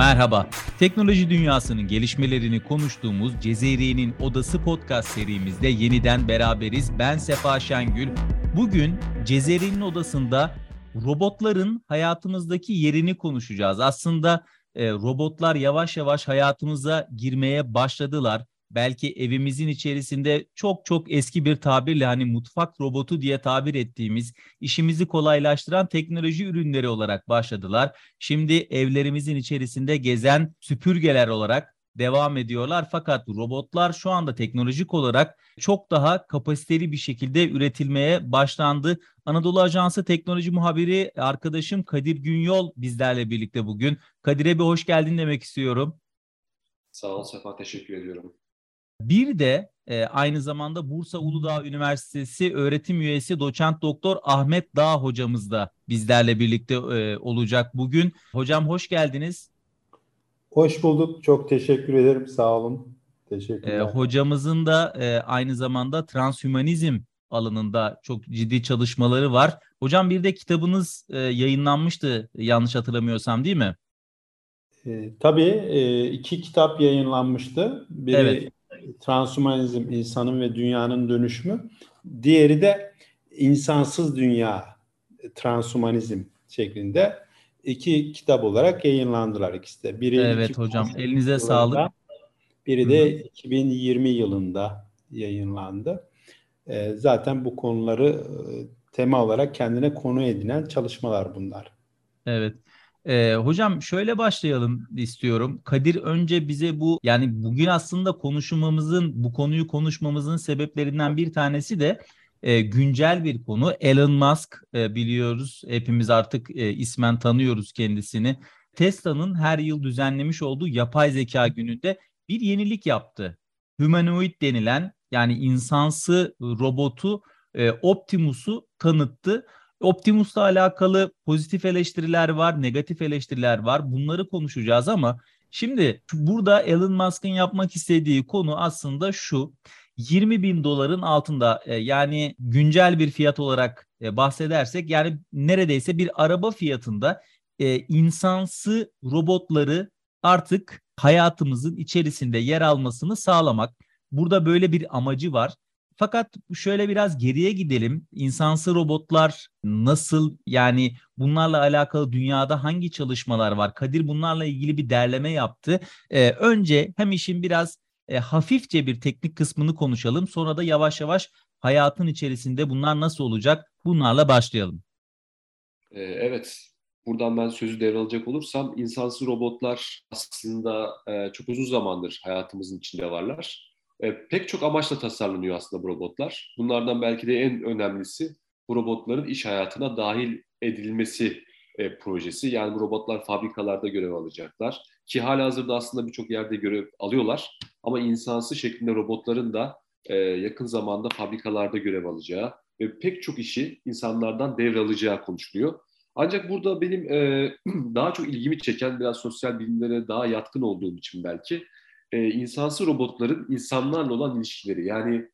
Merhaba. Teknoloji dünyasının gelişmelerini konuştuğumuz Cezeriye'nin Odası podcast serimizde yeniden beraberiz. Ben Sefa Şengül. Bugün Cezeriye'nin Odası'nda robotların hayatımızdaki yerini konuşacağız. Aslında e, robotlar yavaş yavaş hayatımıza girmeye başladılar belki evimizin içerisinde çok çok eski bir tabirle hani mutfak robotu diye tabir ettiğimiz işimizi kolaylaştıran teknoloji ürünleri olarak başladılar. Şimdi evlerimizin içerisinde gezen süpürgeler olarak devam ediyorlar. Fakat robotlar şu anda teknolojik olarak çok daha kapasiteli bir şekilde üretilmeye başlandı. Anadolu Ajansı teknoloji muhabiri arkadaşım Kadir Günyol bizlerle birlikte bugün. Kadir'e bir hoş geldin demek istiyorum. Sağ ol Sefa, teşekkür ediyorum. Bir de e, aynı zamanda Bursa Uludağ Üniversitesi öğretim üyesi doçent doktor Ahmet Dağ hocamız da bizlerle birlikte e, olacak bugün. Hocam hoş geldiniz. Hoş bulduk. Çok teşekkür ederim. Sağ olun. Teşekkürler. E, hocamızın da e, aynı zamanda transhümanizm alanında çok ciddi çalışmaları var. Hocam bir de kitabınız e, yayınlanmıştı yanlış hatırlamıyorsam değil mi? E, tabii e, iki kitap yayınlanmıştı. Biri evet. Transhumanizm, insanın ve dünyanın dönüşümü. Diğeri de insansız dünya, transhumanizm şeklinde iki kitap olarak yayınlandılar ikisi de. Biri evet hocam elinize yılında, sağlık. Biri de Hı-hı. 2020 yılında yayınlandı. E, zaten bu konuları e, tema olarak kendine konu edinen çalışmalar bunlar. Evet. Ee, hocam şöyle başlayalım istiyorum. Kadir önce bize bu yani bugün aslında konuşmamızın bu konuyu konuşmamızın sebeplerinden bir tanesi de e, güncel bir konu. Elon Musk e, biliyoruz hepimiz artık e, ismen tanıyoruz kendisini. Tesla'nın her yıl düzenlemiş olduğu yapay zeka gününde bir yenilik yaptı. Humanoid denilen yani insansı robotu e, Optimus'u tanıttı. Optimus'la alakalı pozitif eleştiriler var, negatif eleştiriler var. Bunları konuşacağız ama şimdi burada Elon Musk'ın yapmak istediği konu aslında şu. 20 bin doların altında e, yani güncel bir fiyat olarak e, bahsedersek yani neredeyse bir araba fiyatında e, insansı robotları artık hayatımızın içerisinde yer almasını sağlamak. Burada böyle bir amacı var. Fakat şöyle biraz geriye gidelim. İnsansı robotlar nasıl yani bunlarla alakalı dünyada hangi çalışmalar var? Kadir bunlarla ilgili bir derleme yaptı. Ee, önce hem işin biraz e, hafifçe bir teknik kısmını konuşalım. Sonra da yavaş yavaş hayatın içerisinde bunlar nasıl olacak? Bunlarla başlayalım. Ee, evet. Buradan ben sözü devralacak olursam insansı robotlar aslında e, çok uzun zamandır hayatımızın içinde varlar e, pek çok amaçla tasarlanıyor aslında bu robotlar. Bunlardan belki de en önemlisi bu robotların iş hayatına dahil edilmesi e, projesi. Yani bu robotlar fabrikalarda görev alacaklar. Ki hala hazırda aslında birçok yerde görev alıyorlar. Ama insansı şeklinde robotların da e, yakın zamanda fabrikalarda görev alacağı ve pek çok işi insanlardan devralacağı konuşuluyor. Ancak burada benim e, daha çok ilgimi çeken biraz sosyal bilimlere daha yatkın olduğum için belki e, insansı robotların insanlarla olan ilişkileri. Yani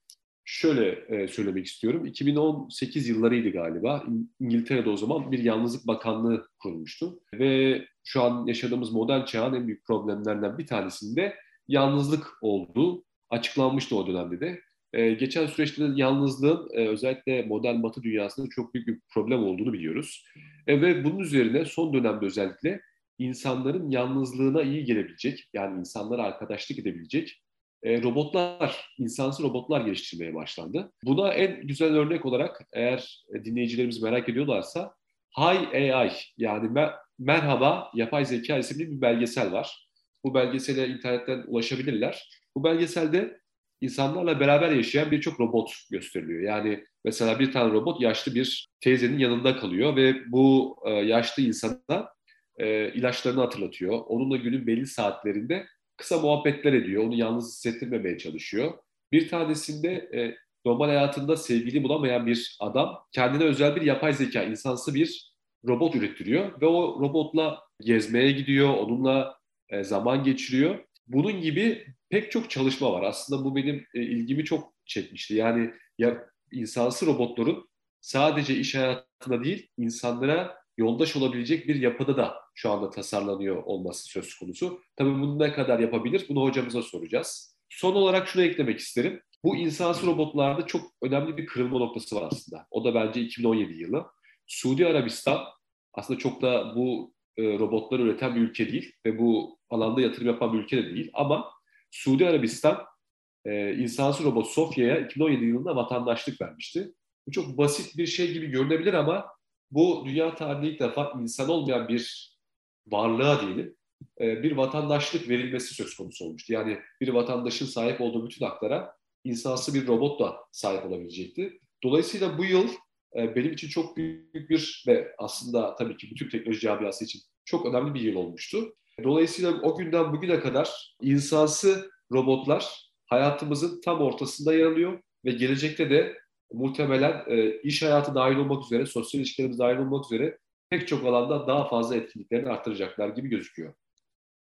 şöyle e, söylemek istiyorum. 2018 yıllarıydı galiba. İngiltere'de o zaman bir yalnızlık bakanlığı kurulmuştu. Ve şu an yaşadığımız modern çağın en büyük problemlerinden bir tanesinde yalnızlık olduğu açıklanmıştı o dönemde de. Ee, geçen süreçte de yalnızlığın e, özellikle modern batı dünyasında çok büyük bir problem olduğunu biliyoruz. E, ve bunun üzerine son dönemde özellikle insanların yalnızlığına iyi gelebilecek, yani insanlara arkadaşlık edebilecek e, robotlar, insansız robotlar geliştirmeye başlandı. Buna en güzel örnek olarak eğer dinleyicilerimiz merak ediyorlarsa Hi AI yani mer- Merhaba Yapay Zeka isimli bir belgesel var. Bu belgesele internetten ulaşabilirler. Bu belgeselde insanlarla beraber yaşayan birçok robot gösteriliyor. Yani mesela bir tane robot yaşlı bir teyzenin yanında kalıyor ve bu e, yaşlı insana e, ilaçlarını hatırlatıyor. Onunla günün belli saatlerinde kısa muhabbetler ediyor. Onu yalnız hissettirmemeye çalışıyor. Bir tanesinde e, normal hayatında sevgili bulamayan bir adam kendine özel bir yapay zeka, insansı bir robot ürettiriyor ve o robotla gezmeye gidiyor, onunla e, zaman geçiriyor. Bunun gibi pek çok çalışma var. Aslında bu benim e, ilgimi çok çekmişti. Yani ya insansı robotların sadece iş hayatında değil, insanlara yoldaş olabilecek bir yapıda da şu anda tasarlanıyor olması söz konusu. Tabii bunu ne kadar yapabilir bunu hocamıza soracağız. Son olarak şunu eklemek isterim. Bu insansız robotlarda çok önemli bir kırılma noktası var aslında. O da bence 2017 yılı. Suudi Arabistan aslında çok da bu e, robotları üreten bir ülke değil ve bu alanda yatırım yapan bir ülke de değil. Ama Suudi Arabistan e, insansız robot Sofya'ya 2017 yılında vatandaşlık vermişti. Bu çok basit bir şey gibi görünebilir ama bu dünya tarihinde ilk defa insan olmayan bir varlığa diyelim e, bir vatandaşlık verilmesi söz konusu olmuştu. Yani bir vatandaşın sahip olduğu bütün haklara insansı bir robot da sahip olabilecekti. Dolayısıyla bu yıl e, benim için çok büyük bir ve aslında tabii ki bütün teknoloji camiası için çok önemli bir yıl olmuştu. Dolayısıyla o günden bugüne kadar insansı robotlar hayatımızın tam ortasında yer alıyor ve gelecekte de muhtemelen e, iş hayatı dahil olmak üzere, sosyal ilişkilerimiz dahil olmak üzere pek çok alanda daha fazla etkinliklerini artıracaklar gibi gözüküyor.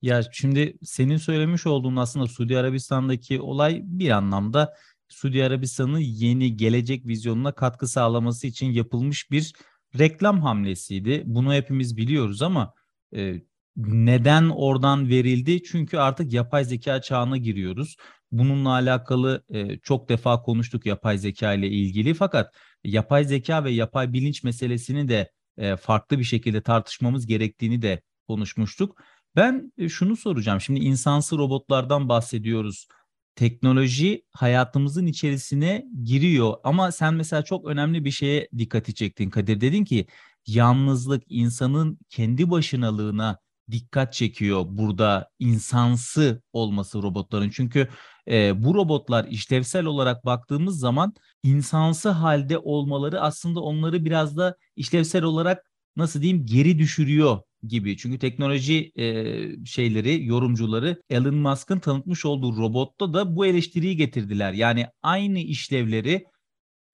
Ya şimdi senin söylemiş olduğun aslında Suudi Arabistan'daki olay bir anlamda Suudi Arabistan'ın yeni gelecek vizyonuna katkı sağlaması için yapılmış bir reklam hamlesiydi. Bunu hepimiz biliyoruz ama e, neden oradan verildi? Çünkü artık yapay zeka çağına giriyoruz. Bununla alakalı e, çok defa konuştuk yapay zeka ile ilgili fakat yapay zeka ve yapay bilinç meselesini de e, farklı bir şekilde tartışmamız gerektiğini de konuşmuştuk. Ben e, şunu soracağım. Şimdi insansı robotlardan bahsediyoruz. Teknoloji hayatımızın içerisine giriyor ama sen mesela çok önemli bir şeye dikkati çektin Kadir. Dedin ki yalnızlık insanın kendi başınalığına dikkat çekiyor burada insansı olması robotların. Çünkü e, bu robotlar işlevsel olarak baktığımız zaman insansı halde olmaları aslında onları biraz da işlevsel olarak nasıl diyeyim geri düşürüyor gibi. Çünkü teknoloji e, şeyleri, yorumcuları Elon Musk'ın tanıtmış olduğu robotta da bu eleştiriyi getirdiler. Yani aynı işlevleri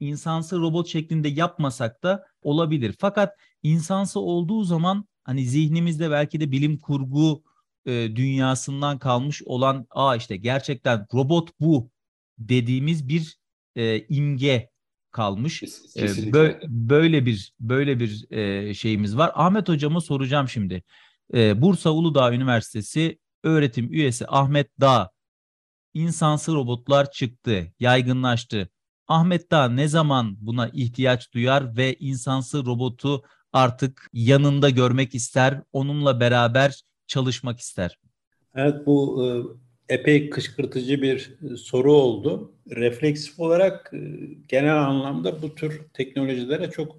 insansı robot şeklinde yapmasak da olabilir. Fakat insansı olduğu zaman hani zihnimizde belki de bilim kurgu e, dünyasından kalmış olan a işte gerçekten robot bu dediğimiz bir e, imge kalmış. Kesinlikle. Böyle, böyle bir böyle bir e, şeyimiz var. Ahmet hocama soracağım şimdi. E, Bursa Uludağ Üniversitesi öğretim üyesi Ahmet Dağ insansı robotlar çıktı, yaygınlaştı. Ahmet Dağ ne zaman buna ihtiyaç duyar ve insansı robotu artık yanında görmek ister, onunla beraber çalışmak ister? Evet bu e, epey kışkırtıcı bir e, soru oldu. Refleksif olarak e, genel anlamda bu tür teknolojilere çok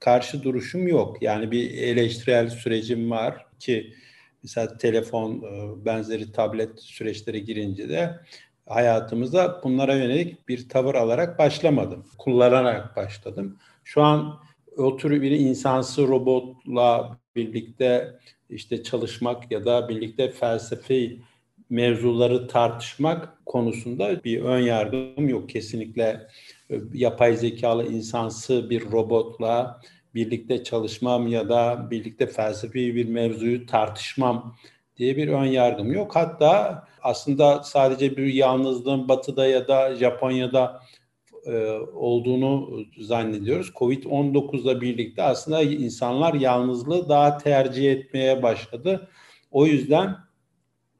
karşı duruşum yok. Yani bir eleştirel sürecim var ki mesela telefon benzeri tablet süreçlere girince de hayatımıza bunlara yönelik bir tavır alarak başlamadım. Kullanarak başladım. Şu an o tür bir insansı robotla birlikte işte çalışmak ya da birlikte felsefi mevzuları tartışmak konusunda bir ön yargım yok. Kesinlikle e, yapay zekalı insansı bir robotla birlikte çalışmam ya da birlikte felsefi bir mevzuyu tartışmam diye bir ön yargım yok. Hatta aslında sadece bir yalnızlığın batıda ya da Japonya'da olduğunu zannediyoruz. Covid-19'la birlikte aslında insanlar yalnızlığı daha tercih etmeye başladı. O yüzden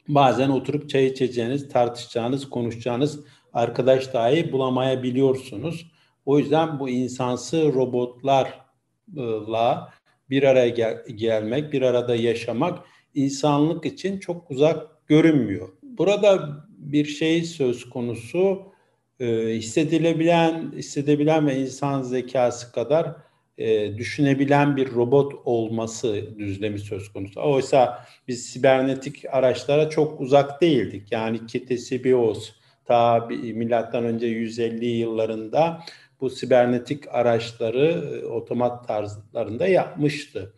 bazen oturup çay içeceğiniz, tartışacağınız, konuşacağınız arkadaş dahi bulamayabiliyorsunuz. O yüzden bu insansı robotlarla bir araya gel- gelmek, bir arada yaşamak insanlık için çok uzak görünmüyor. Burada bir şey söz konusu e, hissedilebilen, hissedebilen ve insan zekası kadar e, düşünebilen bir robot olması düzlemi söz konusu. Oysa biz sibernetik araçlara çok uzak değildik. Yani Kitesi Bios ta milattan önce 150 yıllarında bu sibernetik araçları e, otomat tarzlarında yapmıştı.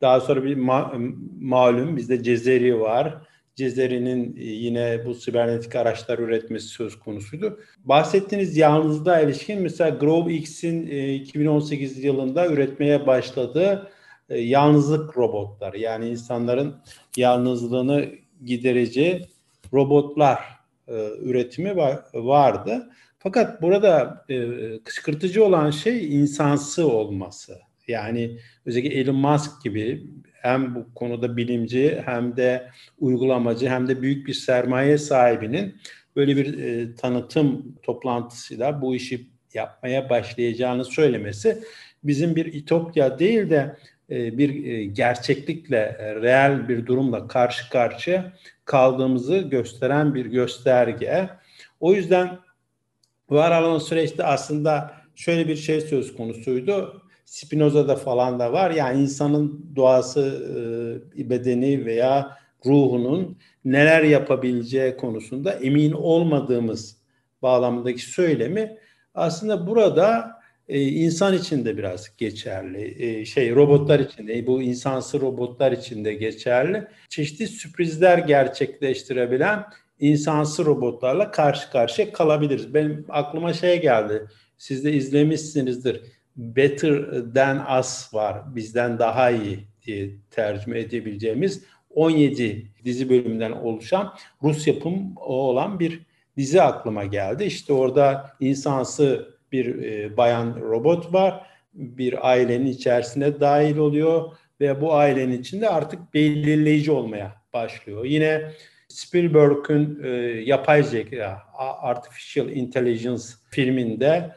Daha sonra bir ma- malum bizde Cezeri var. Cezeri'nin e, yine bu sibernetik araçlar üretmesi söz konusuydu. Bahsettiğiniz yalnızlığa ilişkin mesela GrowX'in 2018 e, yılında üretmeye başladığı e, yalnızlık robotları yani insanların yalnızlığını gidereceği robotlar üretimi vardı. Fakat burada kışkırtıcı olan şey insansı olması. Yani özellikle Elon Musk gibi hem bu konuda bilimci hem de uygulamacı hem de büyük bir sermaye sahibinin böyle bir e, tanıtım toplantısıyla bu işi yapmaya başlayacağını söylemesi bizim bir itopya değil de e, bir e, gerçeklikle, e, reel bir durumla karşı karşıya kaldığımızı gösteren bir gösterge. O yüzden var olan süreçte aslında şöyle bir şey söz konusuydu. Spinoza'da falan da var. Yani insanın doğası, bedeni veya ruhunun neler yapabileceği konusunda emin olmadığımız bağlamındaki söylemi aslında burada e, insan için de biraz geçerli. E, şey robotlar için de bu insansı robotlar için de geçerli. Çeşitli sürprizler gerçekleştirebilen insansı robotlarla karşı karşıya kalabiliriz. Benim aklıma şey geldi. Siz de izlemişsinizdir. Better Than Us var. Bizden daha iyi diye tercüme edebileceğimiz 17 dizi bölümünden oluşan Rus yapım olan bir dizi aklıma geldi. İşte orada insansı bir e, bayan robot var. Bir ailenin içerisine dahil oluyor ve bu ailenin içinde artık belirleyici olmaya başlıyor. Yine Spielberg'ün e, yapay zeka, Artificial Intelligence filminde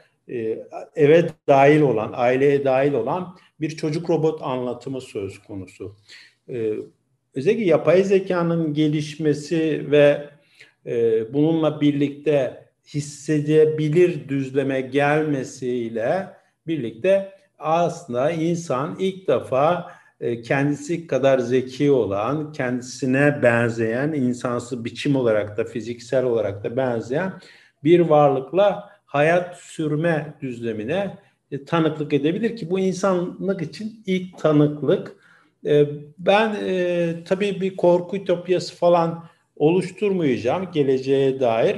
eve dahil olan, aileye dahil olan bir çocuk robot anlatımı söz konusu. E, özellikle yapay zekanın gelişmesi ve e, bununla birlikte hissedebilir düzleme gelmesiyle birlikte aslında insan ilk defa e, kendisi kadar zeki olan, kendisine benzeyen, insansı biçim olarak da fiziksel olarak da benzeyen bir varlıkla hayat sürme düzlemine e, tanıklık edebilir ki bu insanlık için ilk tanıklık. E, ben tabii bir korku ütopyası falan oluşturmayacağım geleceğe dair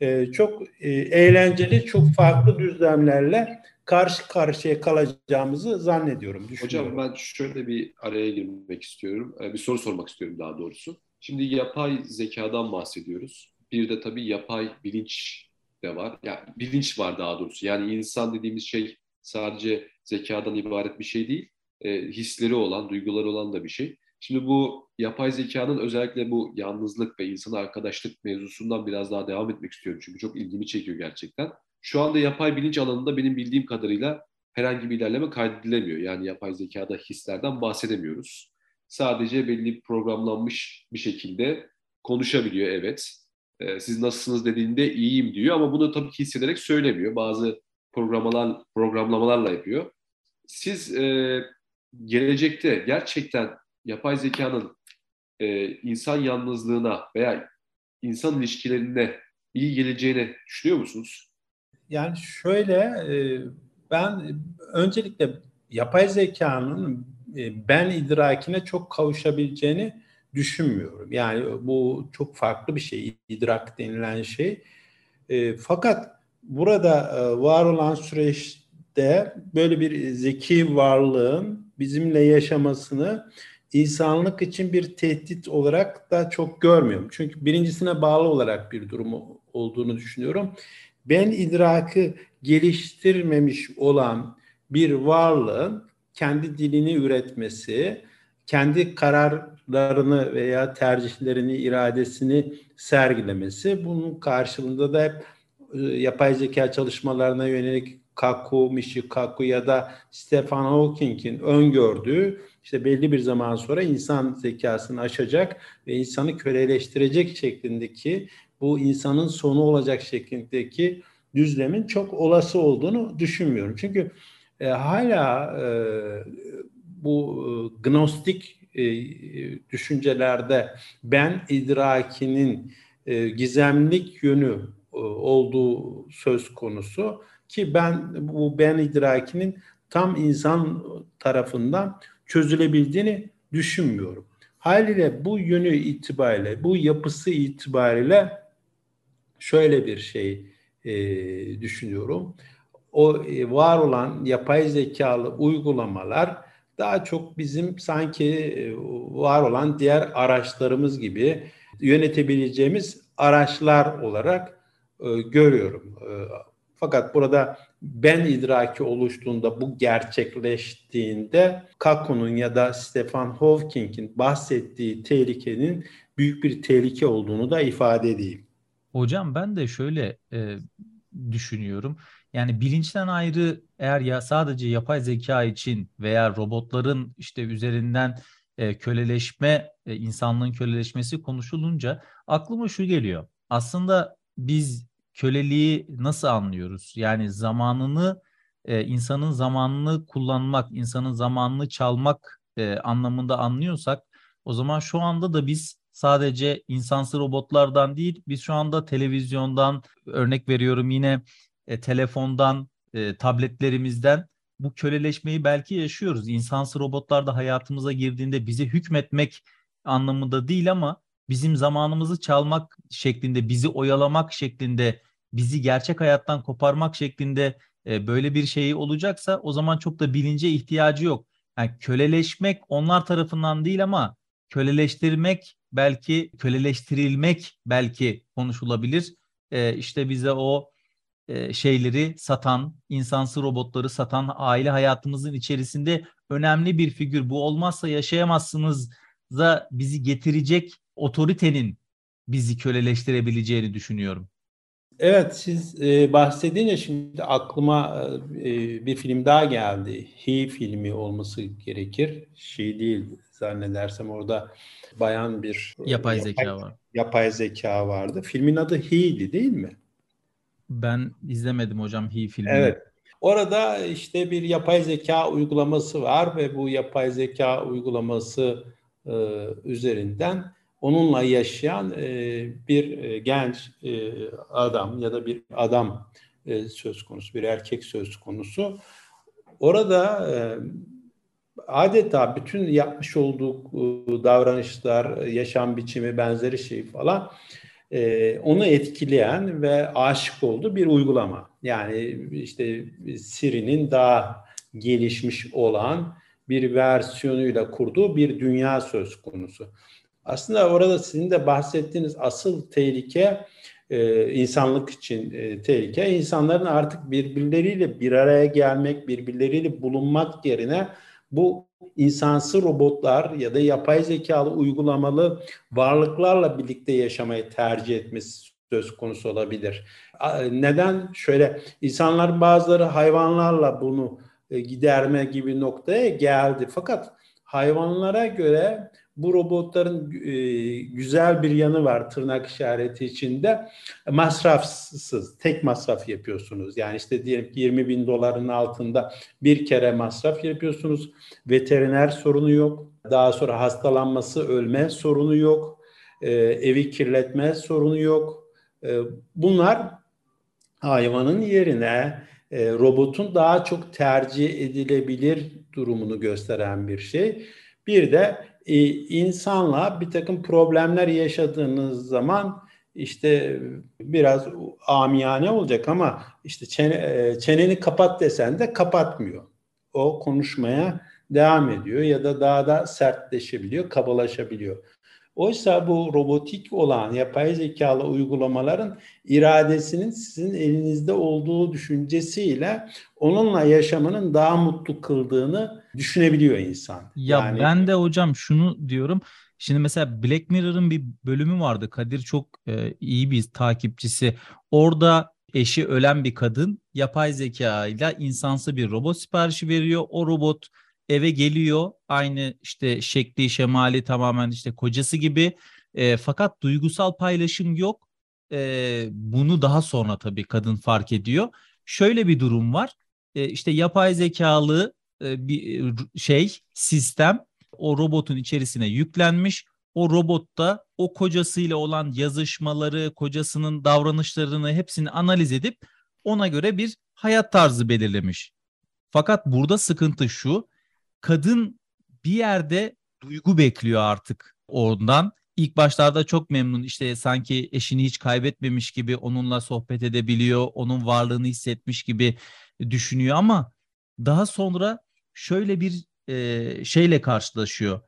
e, çok e, eğlenceli, çok farklı düzlemlerle karşı karşıya kalacağımızı zannediyorum. Hocam ben şöyle bir araya girmek istiyorum. E, bir soru sormak istiyorum daha doğrusu. Şimdi yapay zekadan bahsediyoruz. Bir de tabii yapay bilinç de var. Yani bilinç var daha doğrusu. Yani insan dediğimiz şey sadece zekadan ibaret bir şey değil. E, hisleri olan, duyguları olan da bir şey. Şimdi bu yapay zekanın özellikle bu yalnızlık ve insan arkadaşlık mevzusundan biraz daha devam etmek istiyorum. Çünkü çok ilgimi çekiyor gerçekten. Şu anda yapay bilinç alanında benim bildiğim kadarıyla herhangi bir ilerleme kaydedilemiyor. Yani yapay zekada hislerden bahsedemiyoruz. Sadece belli programlanmış bir şekilde konuşabiliyor evet. Ee, siz nasılsınız dediğinde iyiyim diyor ama bunu tabii ki hissederek söylemiyor. Bazı programalar, programlamalarla yapıyor. Siz e, gelecekte gerçekten yapay zekanın e, insan yalnızlığına veya insan ilişkilerine iyi geleceğini düşünüyor musunuz? Yani şöyle e, ben öncelikle yapay zekanın e, ben idrakine çok kavuşabileceğini düşünmüyorum. Yani bu çok farklı bir şey, idrak denilen şey. E, fakat burada e, var olan süreçte böyle bir zeki varlığın bizimle yaşamasını insanlık için bir tehdit olarak da çok görmüyorum. Çünkü birincisine bağlı olarak bir durumu olduğunu düşünüyorum. Ben idrakı geliştirmemiş olan bir varlığın kendi dilini üretmesi, kendi kararlarını veya tercihlerini, iradesini sergilemesi, bunun karşılığında da hep e, yapay zeka çalışmalarına yönelik Kaku, Michikaku ya da Stephen Hawking'in öngördüğü işte belli bir zaman sonra insan zekasını aşacak ve insanı köleleştirecek şeklindeki bu insanın sonu olacak şeklindeki düzlemin çok olası olduğunu düşünmüyorum. Çünkü e, hala e, bu e, gnostik e, düşüncelerde ben idrakinin e, gizemlik yönü olduğu söz konusu ki ben bu ben idrakinin tam insan tarafından çözülebildiğini düşünmüyorum. Haliyle bu yönü itibariyle, bu yapısı itibariyle şöyle bir şey e, düşünüyorum. O e, var olan yapay zekalı uygulamalar daha çok bizim sanki e, var olan diğer araçlarımız gibi yönetebileceğimiz araçlar olarak e, görüyorum. E, Fakat burada ben idraki oluştuğunda, bu gerçekleştiğinde Kaku'nun ya da Stephen Hawking'in bahsettiği tehlikenin büyük bir tehlike olduğunu da ifade edeyim. Hocam ben de şöyle e, düşünüyorum. Yani bilinçten ayrı eğer ya sadece yapay zeka için veya robotların işte üzerinden e, köleleşme, e, insanlığın köleleşmesi konuşulunca aklıma şu geliyor. Aslında biz köleliği nasıl anlıyoruz? Yani zamanını, e, insanın zamanını kullanmak, insanın zamanını çalmak e, anlamında anlıyorsak, o zaman şu anda da biz sadece insansı robotlardan değil, biz şu anda televizyondan, örnek veriyorum yine e, telefondan, e, tabletlerimizden bu köleleşmeyi belki yaşıyoruz. İnsansı robotlar da hayatımıza girdiğinde bize hükmetmek anlamında değil ama bizim zamanımızı çalmak şeklinde, bizi oyalamak şeklinde, bizi gerçek hayattan koparmak şeklinde e, böyle bir şey olacaksa o zaman çok da bilince ihtiyacı yok. Yani köleleşmek onlar tarafından değil ama köleleştirmek belki köleleştirilmek belki konuşulabilir. E, işte bize o e, şeyleri satan, insansı robotları satan aile hayatımızın içerisinde önemli bir figür. Bu olmazsa yaşayamazsınız da bizi getirecek otoritenin bizi köleleştirebileceğini düşünüyorum. Evet siz e, bahsedince şimdi aklıma e, bir film daha geldi. He filmi olması gerekir. Şey değil zannedersem orada bayan bir yapay zeka yapay, var. Yapay zeka vardı. Filmin adı He'di değil mi? Ben izlemedim hocam He filmini. Evet. Orada işte bir yapay zeka uygulaması var ve bu yapay zeka uygulaması e, üzerinden onunla yaşayan e, bir e, genç e, adam ya da bir adam e, söz konusu, bir erkek söz konusu. Orada e, adeta bütün yapmış olduğu e, davranışlar, yaşam biçimi, benzeri şey falan e, onu etkileyen ve aşık olduğu bir uygulama. Yani işte Siri'nin daha gelişmiş olan bir versiyonuyla kurduğu bir dünya söz konusu. Aslında orada sizin de bahsettiğiniz asıl tehlike e, insanlık için e, tehlike. İnsanların artık birbirleriyle bir araya gelmek, birbirleriyle bulunmak yerine bu insansı robotlar ya da yapay zekalı uygulamalı varlıklarla birlikte yaşamayı tercih etmesi söz konusu olabilir. Neden? Şöyle insanlar bazıları hayvanlarla bunu e, giderme gibi noktaya geldi. Fakat hayvanlara göre bu robotların e, güzel bir yanı var tırnak işareti içinde. Masrafsız, tek masraf yapıyorsunuz. Yani işte diyelim ki 20 bin doların altında bir kere masraf yapıyorsunuz. Veteriner sorunu yok. Daha sonra hastalanması, ölme sorunu yok. E, evi kirletme sorunu yok. E, bunlar hayvanın yerine e, robotun daha çok tercih edilebilir durumunu gösteren bir şey. Bir de e, insanla bir takım problemler yaşadığınız zaman işte biraz amiyane olacak ama işte çene, e, çeneni kapat desen de kapatmıyor. O konuşmaya devam ediyor ya da daha da sertleşebiliyor, kabalaşabiliyor. Oysa bu robotik olan yapay zekalı uygulamaların iradesinin sizin elinizde olduğu düşüncesiyle onunla yaşamının daha mutlu kıldığını düşünebiliyor insan. Ya yani... ben de hocam şunu diyorum. Şimdi mesela Black Mirror'ın bir bölümü vardı. Kadir çok e, iyi bir takipçisi. Orada eşi ölen bir kadın yapay zeka ile insansı bir robot siparişi veriyor. O robot eve geliyor. Aynı işte şekli şemali tamamen işte kocası gibi. E, fakat duygusal paylaşım yok. E, bunu daha sonra tabii kadın fark ediyor. Şöyle bir durum var. E, işte yapay zekalı e, bir şey sistem o robotun içerisine yüklenmiş. O robotta o kocasıyla olan yazışmaları, kocasının davranışlarını hepsini analiz edip ona göre bir hayat tarzı belirlemiş. Fakat burada sıkıntı şu kadın bir yerde duygu bekliyor artık ondan. İlk başlarda çok memnun işte sanki eşini hiç kaybetmemiş gibi onunla sohbet edebiliyor, onun varlığını hissetmiş gibi düşünüyor ama daha sonra şöyle bir e, şeyle karşılaşıyor.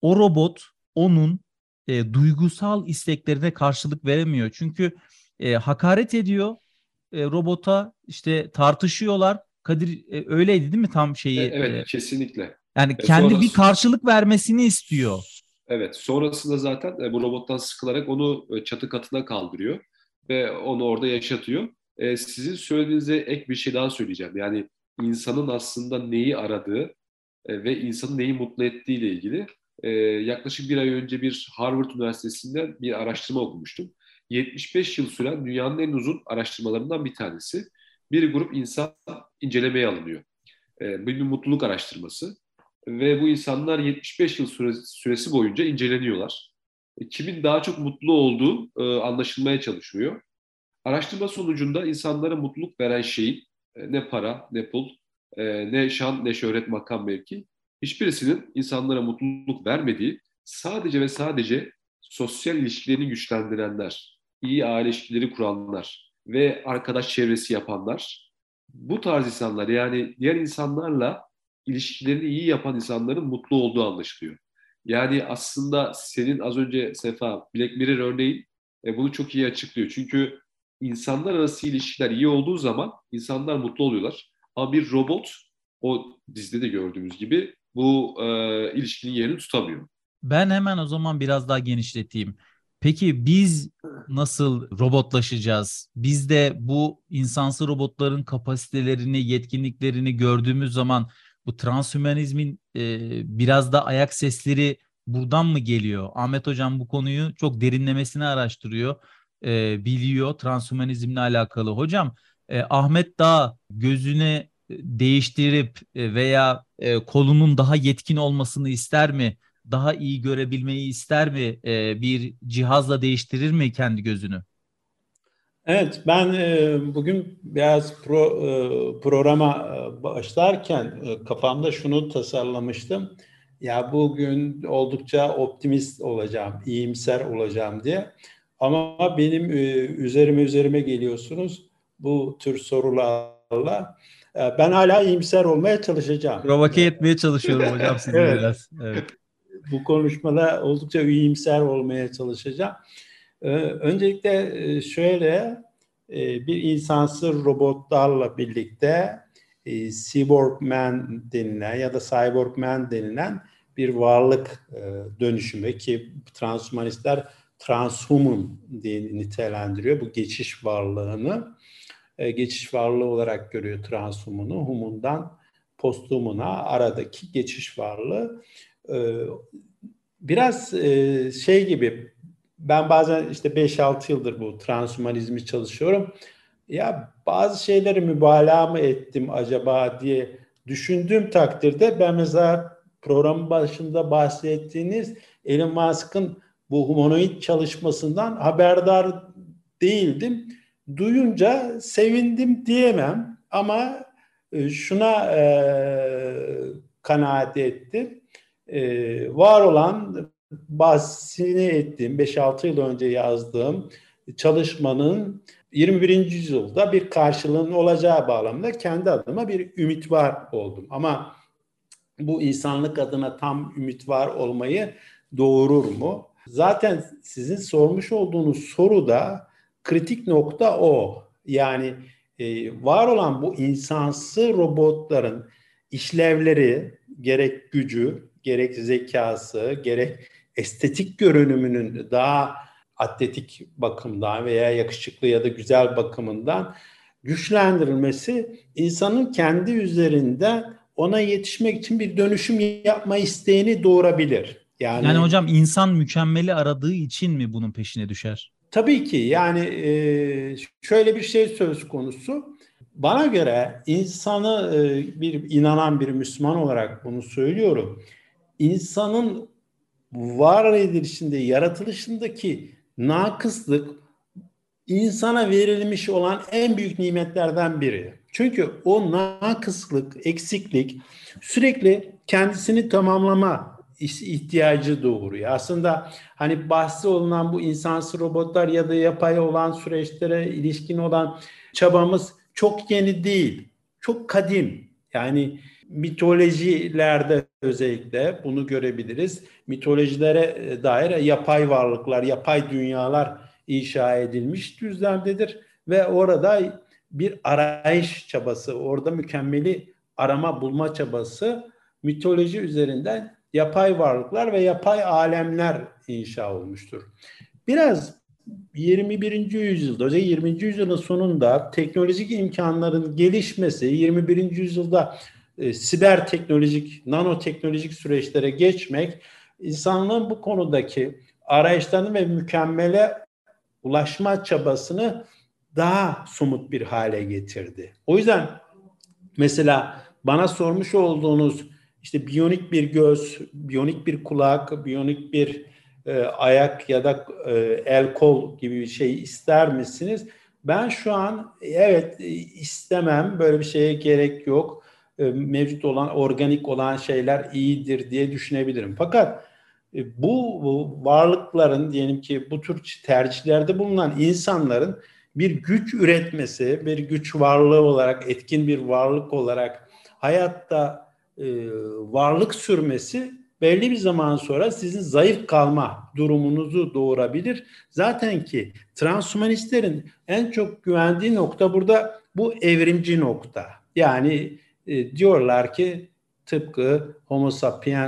O robot onun e, duygusal isteklerine karşılık veremiyor. Çünkü e, hakaret ediyor, e, robota işte tartışıyorlar. Kadir e, öyleydi değil mi tam şeyi? E, evet, e, kesinlikle. Yani e, kendi sonrası, bir karşılık vermesini istiyor. Evet, sonrasında zaten e, bu robottan sıkılarak onu e, çatı katına kaldırıyor ve onu orada yaşatıyor. E, sizin söylediğinize ek bir şey daha söyleyeceğim. Yani insanın aslında neyi aradığı e, ve insanın neyi mutlu ettiği ile ilgili e, yaklaşık bir ay önce bir Harvard Üniversitesi'nde bir araştırma okumuştum. 75 yıl süren dünyanın en uzun araştırmalarından bir tanesi. Bir grup insan incelemeye alınıyor. E, bir mutluluk araştırması ve bu insanlar 75 yıl süresi boyunca inceleniyorlar. E, kimin daha çok mutlu olduğu e, anlaşılmaya çalışılıyor. Araştırma sonucunda insanlara mutluluk veren şeyin e, ne para, ne pul, ne şan, ne şöhret, makam, mevki hiçbirisinin insanlara mutluluk vermediği sadece ve sadece sosyal ilişkilerini güçlendirenler, iyi aile ilişkileri kuranlar ve arkadaş çevresi yapanlar bu tarz insanlar yani diğer insanlarla ilişkilerini iyi yapan insanların mutlu olduğu anlaşılıyor. Yani aslında senin az önce Sefa Black Mirror örneğin e, bunu çok iyi açıklıyor. Çünkü insanlar arası ilişkiler iyi olduğu zaman insanlar mutlu oluyorlar. Ama bir robot o dizide de gördüğümüz gibi bu e, ilişkinin yerini tutamıyor. Ben hemen o zaman biraz daha genişleteyim. Peki biz nasıl robotlaşacağız? Biz de bu insansı robotların kapasitelerini, yetkinliklerini gördüğümüz zaman bu transhümanizmin e, biraz da ayak sesleri buradan mı geliyor? Ahmet Hocam bu konuyu çok derinlemesine araştırıyor, e, biliyor transhümanizmle alakalı. Hocam e, Ahmet daha gözüne değiştirip e, veya e, kolunun daha yetkin olmasını ister mi? Daha iyi görebilmeyi ister mi? E, bir cihazla değiştirir mi kendi gözünü? Evet, ben e, bugün biraz pro, e, programa e, başlarken e, kafamda şunu tasarlamıştım. Ya bugün oldukça optimist olacağım, iyimser olacağım diye. Ama benim e, üzerime üzerime geliyorsunuz bu tür sorularla. E, ben hala iyimser olmaya çalışacağım. Provoke etmeye çalışıyorum hocam sizi evet. biraz. Evet. Bu konuşmada oldukça iyimser olmaya çalışacağım. Ee, öncelikle e, şöyle e, bir insansı robotlarla birlikte e, Cyborg Man denilen ya da Cyborg Man denilen bir varlık dönüşümü ki transhumanistler transhuman diye nitelendiriyor bu geçiş varlığını. Geçiş varlığı olarak görüyor transhumanı. Humundan posthumuna aradaki geçiş varlığı. Biraz şey gibi ben bazen işte 5-6 yıldır bu transhumanizmi çalışıyorum. Ya bazı şeyleri mübalağa mı ettim acaba diye düşündüğüm takdirde ben mesela programın başında bahsettiğiniz Elon Musk'ın bu humanoid çalışmasından haberdar değildim. Duyunca sevindim diyemem ama e, şuna e, kanaat ettim. E, var olan bahsini ettiğim 5-6 yıl önce yazdığım çalışmanın 21. yüzyılda bir karşılığının olacağı bağlamında kendi adıma bir ümit var oldum. Ama bu insanlık adına tam ümit var olmayı doğurur mu? Zaten sizin sormuş olduğunuz soru da kritik nokta o. Yani e, var olan bu insansı robotların işlevleri gerek gücü, gerek zekası, gerek estetik görünümünün daha atletik bakımdan veya yakışıklı ya da güzel bakımından güçlendirilmesi insanın kendi üzerinde ona yetişmek için bir dönüşüm yapma isteğini doğurabilir. Yani, yani hocam insan mükemmeli aradığı için mi bunun peşine düşer? Tabii ki yani e, şöyle bir şey söz konusu. Bana göre insanı e, bir inanan bir Müslüman olarak bunu söylüyorum. İnsanın var edilişinde, yaratılışındaki nakıslık insana verilmiş olan en büyük nimetlerden biri. Çünkü o nakıslık, eksiklik sürekli kendisini tamamlama ihtiyacı doğuruyor. Aslında hani bahsi olunan bu insansı robotlar ya da yapay olan süreçlere ilişkin olan çabamız çok yeni değil. Çok kadim. Yani mitolojilerde özellikle bunu görebiliriz. Mitolojilere e, dair yapay varlıklar, yapay dünyalar inşa edilmiş düzlemdedir ve orada bir arayış çabası, orada mükemmeli arama bulma çabası mitoloji üzerinden yapay varlıklar ve yapay alemler inşa olmuştur. Biraz 21. yüzyılda, özellikle 20. yüzyılın sonunda teknolojik imkanların gelişmesi, 21. yüzyılda e, siber teknolojik, nanoteknolojik süreçlere geçmek insanlığın bu konudaki arayışlarını ve mükemmele ulaşma çabasını daha somut bir hale getirdi. O yüzden mesela bana sormuş olduğunuz işte biyonik bir göz, biyonik bir kulak, biyonik bir e, ayak ya da e, el kol gibi bir şey ister misiniz? Ben şu an evet istemem böyle bir şeye gerek yok. E, mevcut olan organik olan şeyler iyidir diye düşünebilirim. Fakat e, bu, varlıkların diyelim ki bu tür tercihlerde bulunan insanların bir güç üretmesi, bir güç varlığı olarak, etkin bir varlık olarak hayatta e, varlık sürmesi belli bir zaman sonra sizin zayıf kalma durumunuzu doğurabilir. Zaten ki transhumanistlerin en çok güvendiği nokta burada bu evrimci nokta. Yani e, diyorlar ki tıpkı Homo sapiens'in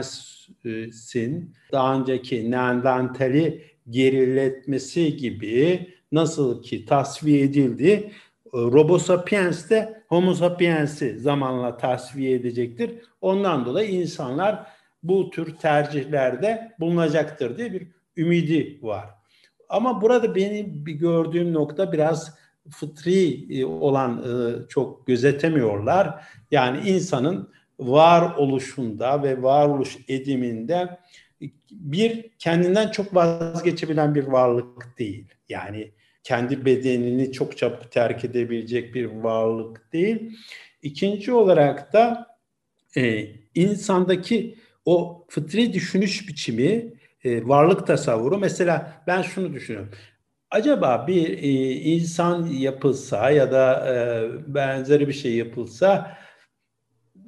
daha önceki Neandertal'i geriletmesi gibi nasıl ki tasfiye edildi, e, Robo sapiens de Homo sapiens'i zamanla tasfiye edecektir. Ondan dolayı insanlar bu tür tercihlerde bulunacaktır diye bir ümidi var. Ama burada benim bir gördüğüm nokta biraz fıtri e, olan e, çok gözetemiyorlar. Yani insanın var oluşunda ve varoluş ediminde bir kendinden çok vazgeçebilen bir varlık değil. Yani kendi bedenini çok çabuk terk edebilecek bir varlık değil. İkinci olarak da e, insandaki o fıtri düşünüş biçimi, e, varlık tasavvuru mesela ben şunu düşünüyorum. Acaba bir e, insan yapılsa ya da e, benzeri bir şey yapılsa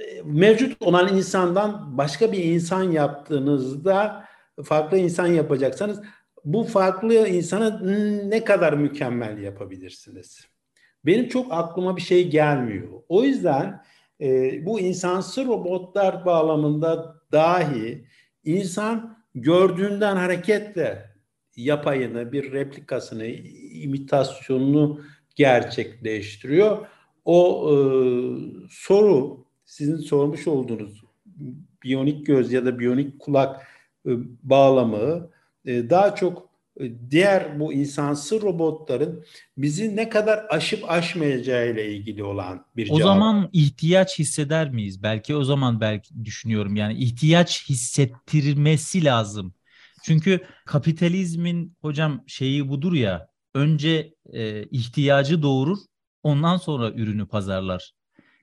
e, mevcut olan insandan başka bir insan yaptığınızda farklı insan yapacaksanız bu farklı insanı ne kadar mükemmel yapabilirsiniz? Benim çok aklıma bir şey gelmiyor. O yüzden e, bu insansı robotlar bağlamında dahi insan gördüğünden hareketle yapayını, bir replikasını, imitasyonunu gerçekleştiriyor. O e, soru sizin sormuş olduğunuz biyonik göz ya da biyonik kulak e, bağlamı e, daha çok e, diğer bu insansı robotların bizi ne kadar aşıp aşmayacağı ile ilgili olan bir O zaman ihtiyaç hisseder miyiz? Belki o zaman belki düşünüyorum yani ihtiyaç hissettirmesi lazım. Çünkü kapitalizmin hocam şeyi budur ya önce e, ihtiyacı doğurur ondan sonra ürünü pazarlar.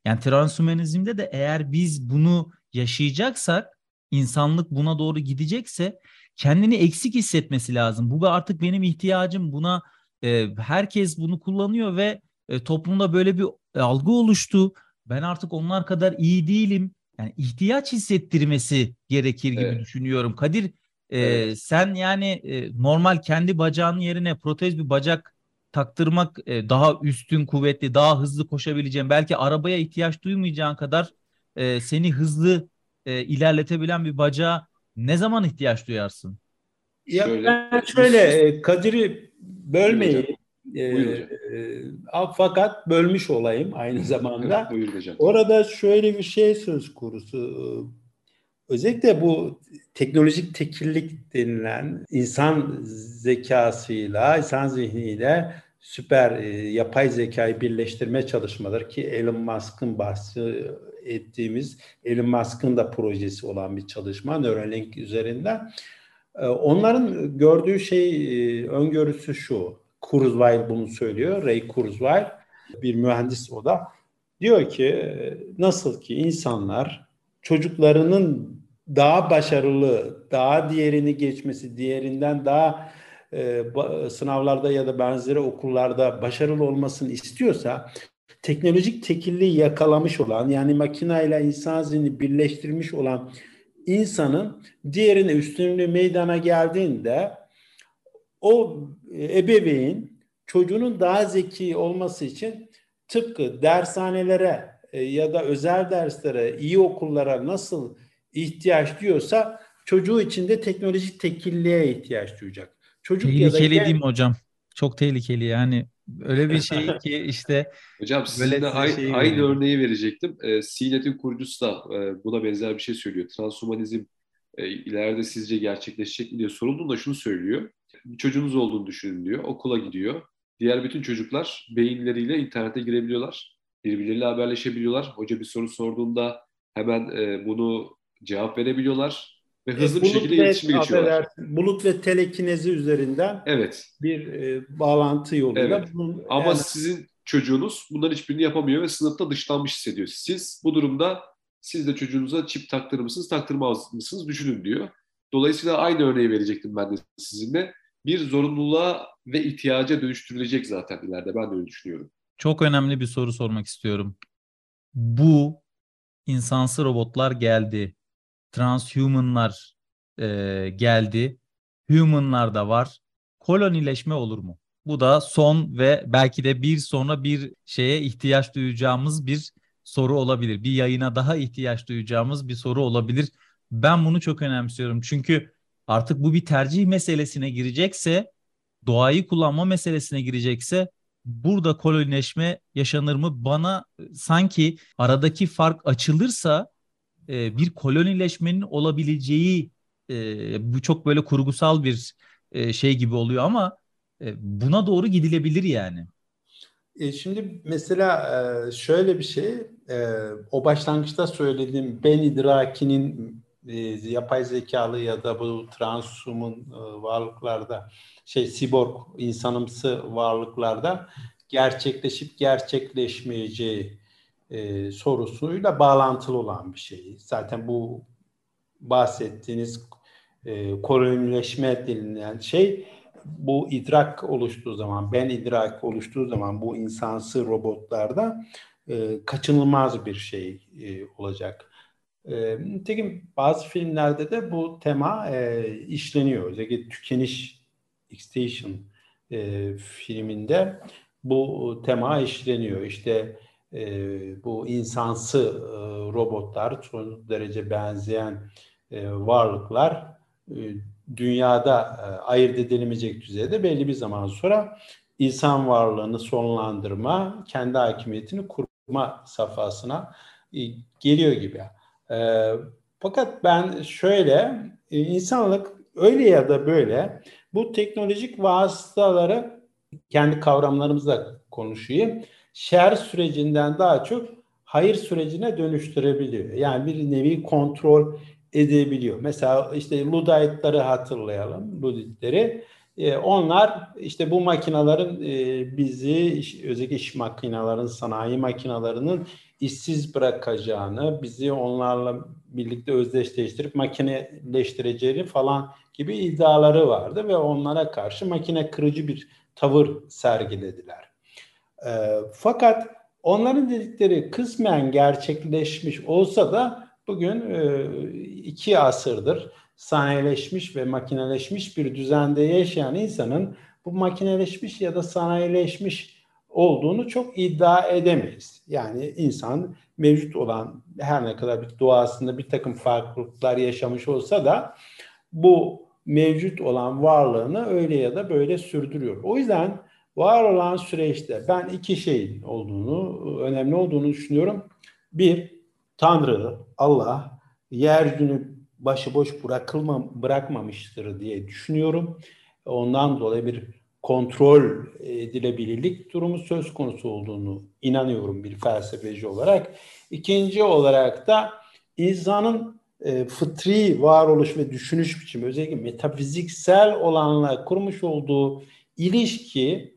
Yani transhumanizmde de eğer biz bunu yaşayacaksak insanlık buna doğru gidecekse kendini eksik hissetmesi lazım. Bu artık benim ihtiyacım buna e, herkes bunu kullanıyor ve e, toplumda böyle bir algı oluştu. Ben artık onlar kadar iyi değilim. Yani ihtiyaç hissettirmesi gerekir gibi evet. düşünüyorum. Kadir e, evet. sen yani e, normal kendi bacağının yerine protez bir bacak taktırmak e, daha üstün kuvvetli, daha hızlı koşabileceğin, belki arabaya ihtiyaç duymayacağın kadar e, seni hızlı e, ilerletebilen bir bacağı ne zaman ihtiyaç duyarsın? Ya şöyle, ben şöyle e, Kadir'i bölmeyi e, e, fakat bölmüş olayım aynı zamanda. Orada şöyle bir şey söz konusu. Özellikle bu teknolojik tekillik denilen insan zekasıyla, insan zihniyle süper e, yapay zekayı birleştirme çalışmaları ki Elon Musk'ın bahsi ettiğimiz Elon Musk'ın da projesi olan bir çalışma Neuralink üzerinden. E, onların gördüğü şey, e, öngörüsü şu. Kurzweil bunu söylüyor. Ray Kurzweil bir mühendis o da. Diyor ki e, nasıl ki insanlar çocuklarının daha başarılı, daha diğerini geçmesi, diğerinden daha e, sınavlarda ya da benzeri okullarda başarılı olmasını istiyorsa teknolojik tekilliği yakalamış olan yani makineyle insan zihni birleştirmiş olan insanın diğerine üstünlüğü meydana geldiğinde o ebeveyn çocuğunun daha zeki olması için tıpkı dershanelere e, ya da özel derslere, iyi okullara nasıl ihtiyaç duyuyorsa çocuğu için de teknolojik tekilliğe ihtiyaç duyacak. Çocuk tehlikeli ya da değil mi hocam? Çok tehlikeli yani öyle bir şey ki işte Hocam sizinle aynı, şey aynı örneği verecektim. E, CNET'in kurucusu da e, buna benzer bir şey söylüyor. Transhumanizm e, ileride sizce gerçekleşecek mi diye sorulduğunda şunu söylüyor. Bir çocuğunuz olduğunu düşünün diyor. Okula gidiyor. Diğer bütün çocuklar beyinleriyle internete girebiliyorlar. Birbirleriyle haberleşebiliyorlar. Hoca bir soru sorduğunda hemen e, bunu cevap verebiliyorlar ve hızlı e, bir şekilde iletişime geçiyorlar. Bulut ve telekinezi üzerinden evet. bir e, bağlantı yoluyla. Evet. Bunun, Ama yani... sizin çocuğunuz bunların hiçbirini yapamıyor ve sınıfta dışlanmış hissediyor. Siz bu durumda siz de çocuğunuza çip taktırır mısınız, taktırmaz mısınız düşünün diyor. Dolayısıyla aynı örneği verecektim ben de sizinle. Bir zorunluluğa ve ihtiyaca dönüştürülecek zaten ileride. Ben de öyle düşünüyorum. Çok önemli bir soru sormak istiyorum. Bu insansı robotlar geldi. Transhumanlar e, geldi. Humanlar da var. Kolonileşme olur mu? Bu da son ve belki de bir sonra bir şeye ihtiyaç duyacağımız bir soru olabilir. Bir yayına daha ihtiyaç duyacağımız bir soru olabilir. Ben bunu çok önemsiyorum. Çünkü artık bu bir tercih meselesine girecekse, doğayı kullanma meselesine girecekse burada kolonileşme yaşanır mı? Bana sanki aradaki fark açılırsa e, bir kolonileşmenin olabileceği e, bu çok böyle kurgusal bir e, şey gibi oluyor ama e, buna doğru gidilebilir yani. E şimdi mesela e, şöyle bir şey, e, o başlangıçta söylediğim ben idrakinin e, yapay zekalı ya da bu transhuman varlıklarda şey siborg insanımsı varlıklarda gerçekleşip gerçekleşmeyeceği e, sorusuyla bağlantılı olan bir şey. Zaten bu bahsettiğiniz e, kolonileşme denilen şey bu idrak oluştuğu zaman, ben idrak oluştuğu zaman bu insansı robotlarda e, kaçınılmaz bir şey e, olacak. E, nitekim bazı filmlerde de bu tema e, işleniyor. Özellikle Tükeniş Extinction e, filminde bu tema işleniyor. İşte e, bu insansı e, robotlar, son derece benzeyen e, varlıklar e, dünyada e, ayırt edilemeyecek düzeyde belli bir zaman sonra insan varlığını sonlandırma, kendi hakimiyetini kurma safhasına e, geliyor gibi. E, fakat ben şöyle, e, insanlık öyle ya da böyle bu teknolojik vasıtaları kendi kavramlarımızla konuşayım. Şer sürecinden daha çok hayır sürecine dönüştürebiliyor. Yani bir nevi kontrol edebiliyor. Mesela işte Luddite'ları hatırlayalım. Luddite'leri. E, onlar işte bu makinaların e, bizi özellikle iş makinaların, sanayi makinalarının işsiz bırakacağını, bizi onlarla birlikte özdeşleştirip makineleştireceğini falan gibi iddiaları vardı ve onlara karşı makine kırıcı bir tavır sergilediler. E, fakat onların dedikleri kısmen gerçekleşmiş olsa da bugün e, iki asırdır sanayileşmiş ve makineleşmiş bir düzende yaşayan insanın bu makineleşmiş ya da sanayileşmiş olduğunu çok iddia edemeyiz. Yani insan mevcut olan her ne kadar bir doğasında bir takım farklılıklar yaşamış olsa da bu mevcut olan varlığını öyle ya da böyle sürdürüyor. O yüzden var olan süreçte ben iki şeyin olduğunu, önemli olduğunu düşünüyorum. Bir, Tanrı, Allah yeryüzünü başıboş bırakılma, bırakmamıştır diye düşünüyorum. Ondan dolayı bir kontrol edilebilirlik durumu söz konusu olduğunu inanıyorum bir felsefeci olarak. İkinci olarak da insanın e, fıtri varoluş ve düşünüş biçimi özellikle metafiziksel olanla kurmuş olduğu ilişki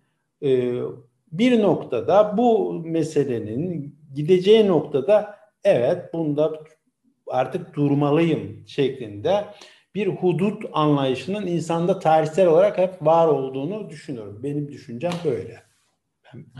bir noktada bu meselenin gideceği noktada evet bunda artık durmalıyım şeklinde bir hudut anlayışının insanda tarihsel olarak hep var olduğunu düşünüyorum. Benim düşüncem böyle.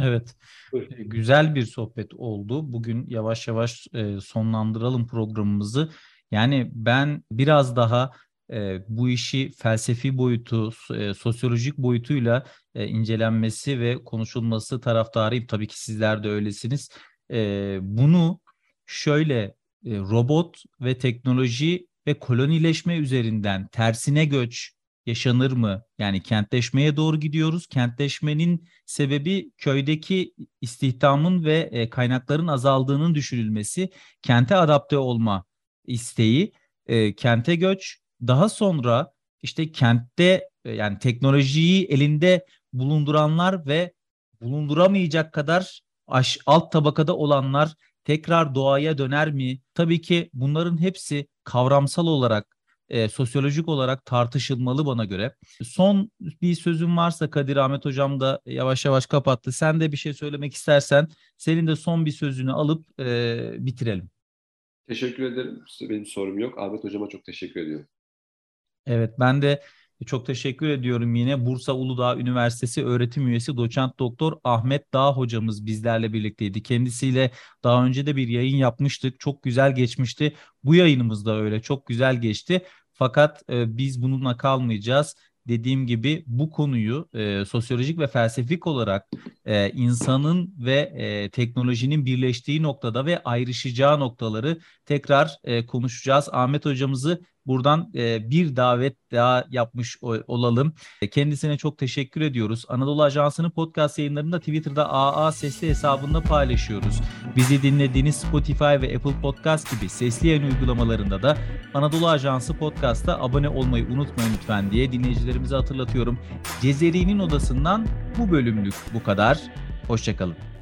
Evet. Buyurun. E, güzel bir sohbet oldu. Bugün yavaş yavaş e, sonlandıralım programımızı. Yani ben biraz daha e, bu işi felsefi boyutu, e, sosyolojik boyutuyla e, incelenmesi ve konuşulması taraftarıyım. Tabii ki sizler de öylesiniz. E, bunu şöyle e, robot ve teknoloji ve kolonileşme üzerinden tersine göç yaşanır mı? Yani kentleşmeye doğru gidiyoruz. Kentleşmenin sebebi köydeki istihdamın ve e, kaynakların azaldığının düşünülmesi, kente adapte olma isteği, e, kente göç, daha sonra işte kentte e, yani teknolojiyi elinde bulunduranlar ve bulunduramayacak kadar aş, alt tabakada olanlar tekrar doğaya döner mi? Tabii ki bunların hepsi kavramsal olarak, e, sosyolojik olarak tartışılmalı bana göre. Son bir sözüm varsa Kadir Ahmet Hocam da yavaş yavaş kapattı. Sen de bir şey söylemek istersen senin de son bir sözünü alıp e, bitirelim. Teşekkür ederim. Benim sorum yok. Ahmet Hocama çok teşekkür ediyorum. Evet ben de çok teşekkür ediyorum yine Bursa Uludağ Üniversitesi öğretim üyesi doçent doktor Ahmet Dağ hocamız bizlerle birlikteydi. Kendisiyle daha önce de bir yayın yapmıştık. Çok güzel geçmişti. Bu yayınımız da öyle çok güzel geçti. Fakat e, biz bununla kalmayacağız dediğim gibi bu konuyu e, sosyolojik ve felsefik olarak e, insanın ve e, teknolojinin birleştiği noktada ve ayrışacağı noktaları tekrar e, konuşacağız. Ahmet hocamızı buradan e, bir davet daha yapmış olalım. E, kendisine çok teşekkür ediyoruz. Anadolu Ajansı'nın podcast yayınlarında Twitter'da AA sesli hesabında paylaşıyoruz. Bizi dinlediğiniz Spotify ve Apple Podcast gibi sesli yayın uygulamalarında da Anadolu Ajansı Podcast'a abone olmayı unutmayın lütfen diye dinleyicilerimize hatırlatıyorum. Cezeri'nin odasından bu bölümlük bu kadar. Hoşçakalın.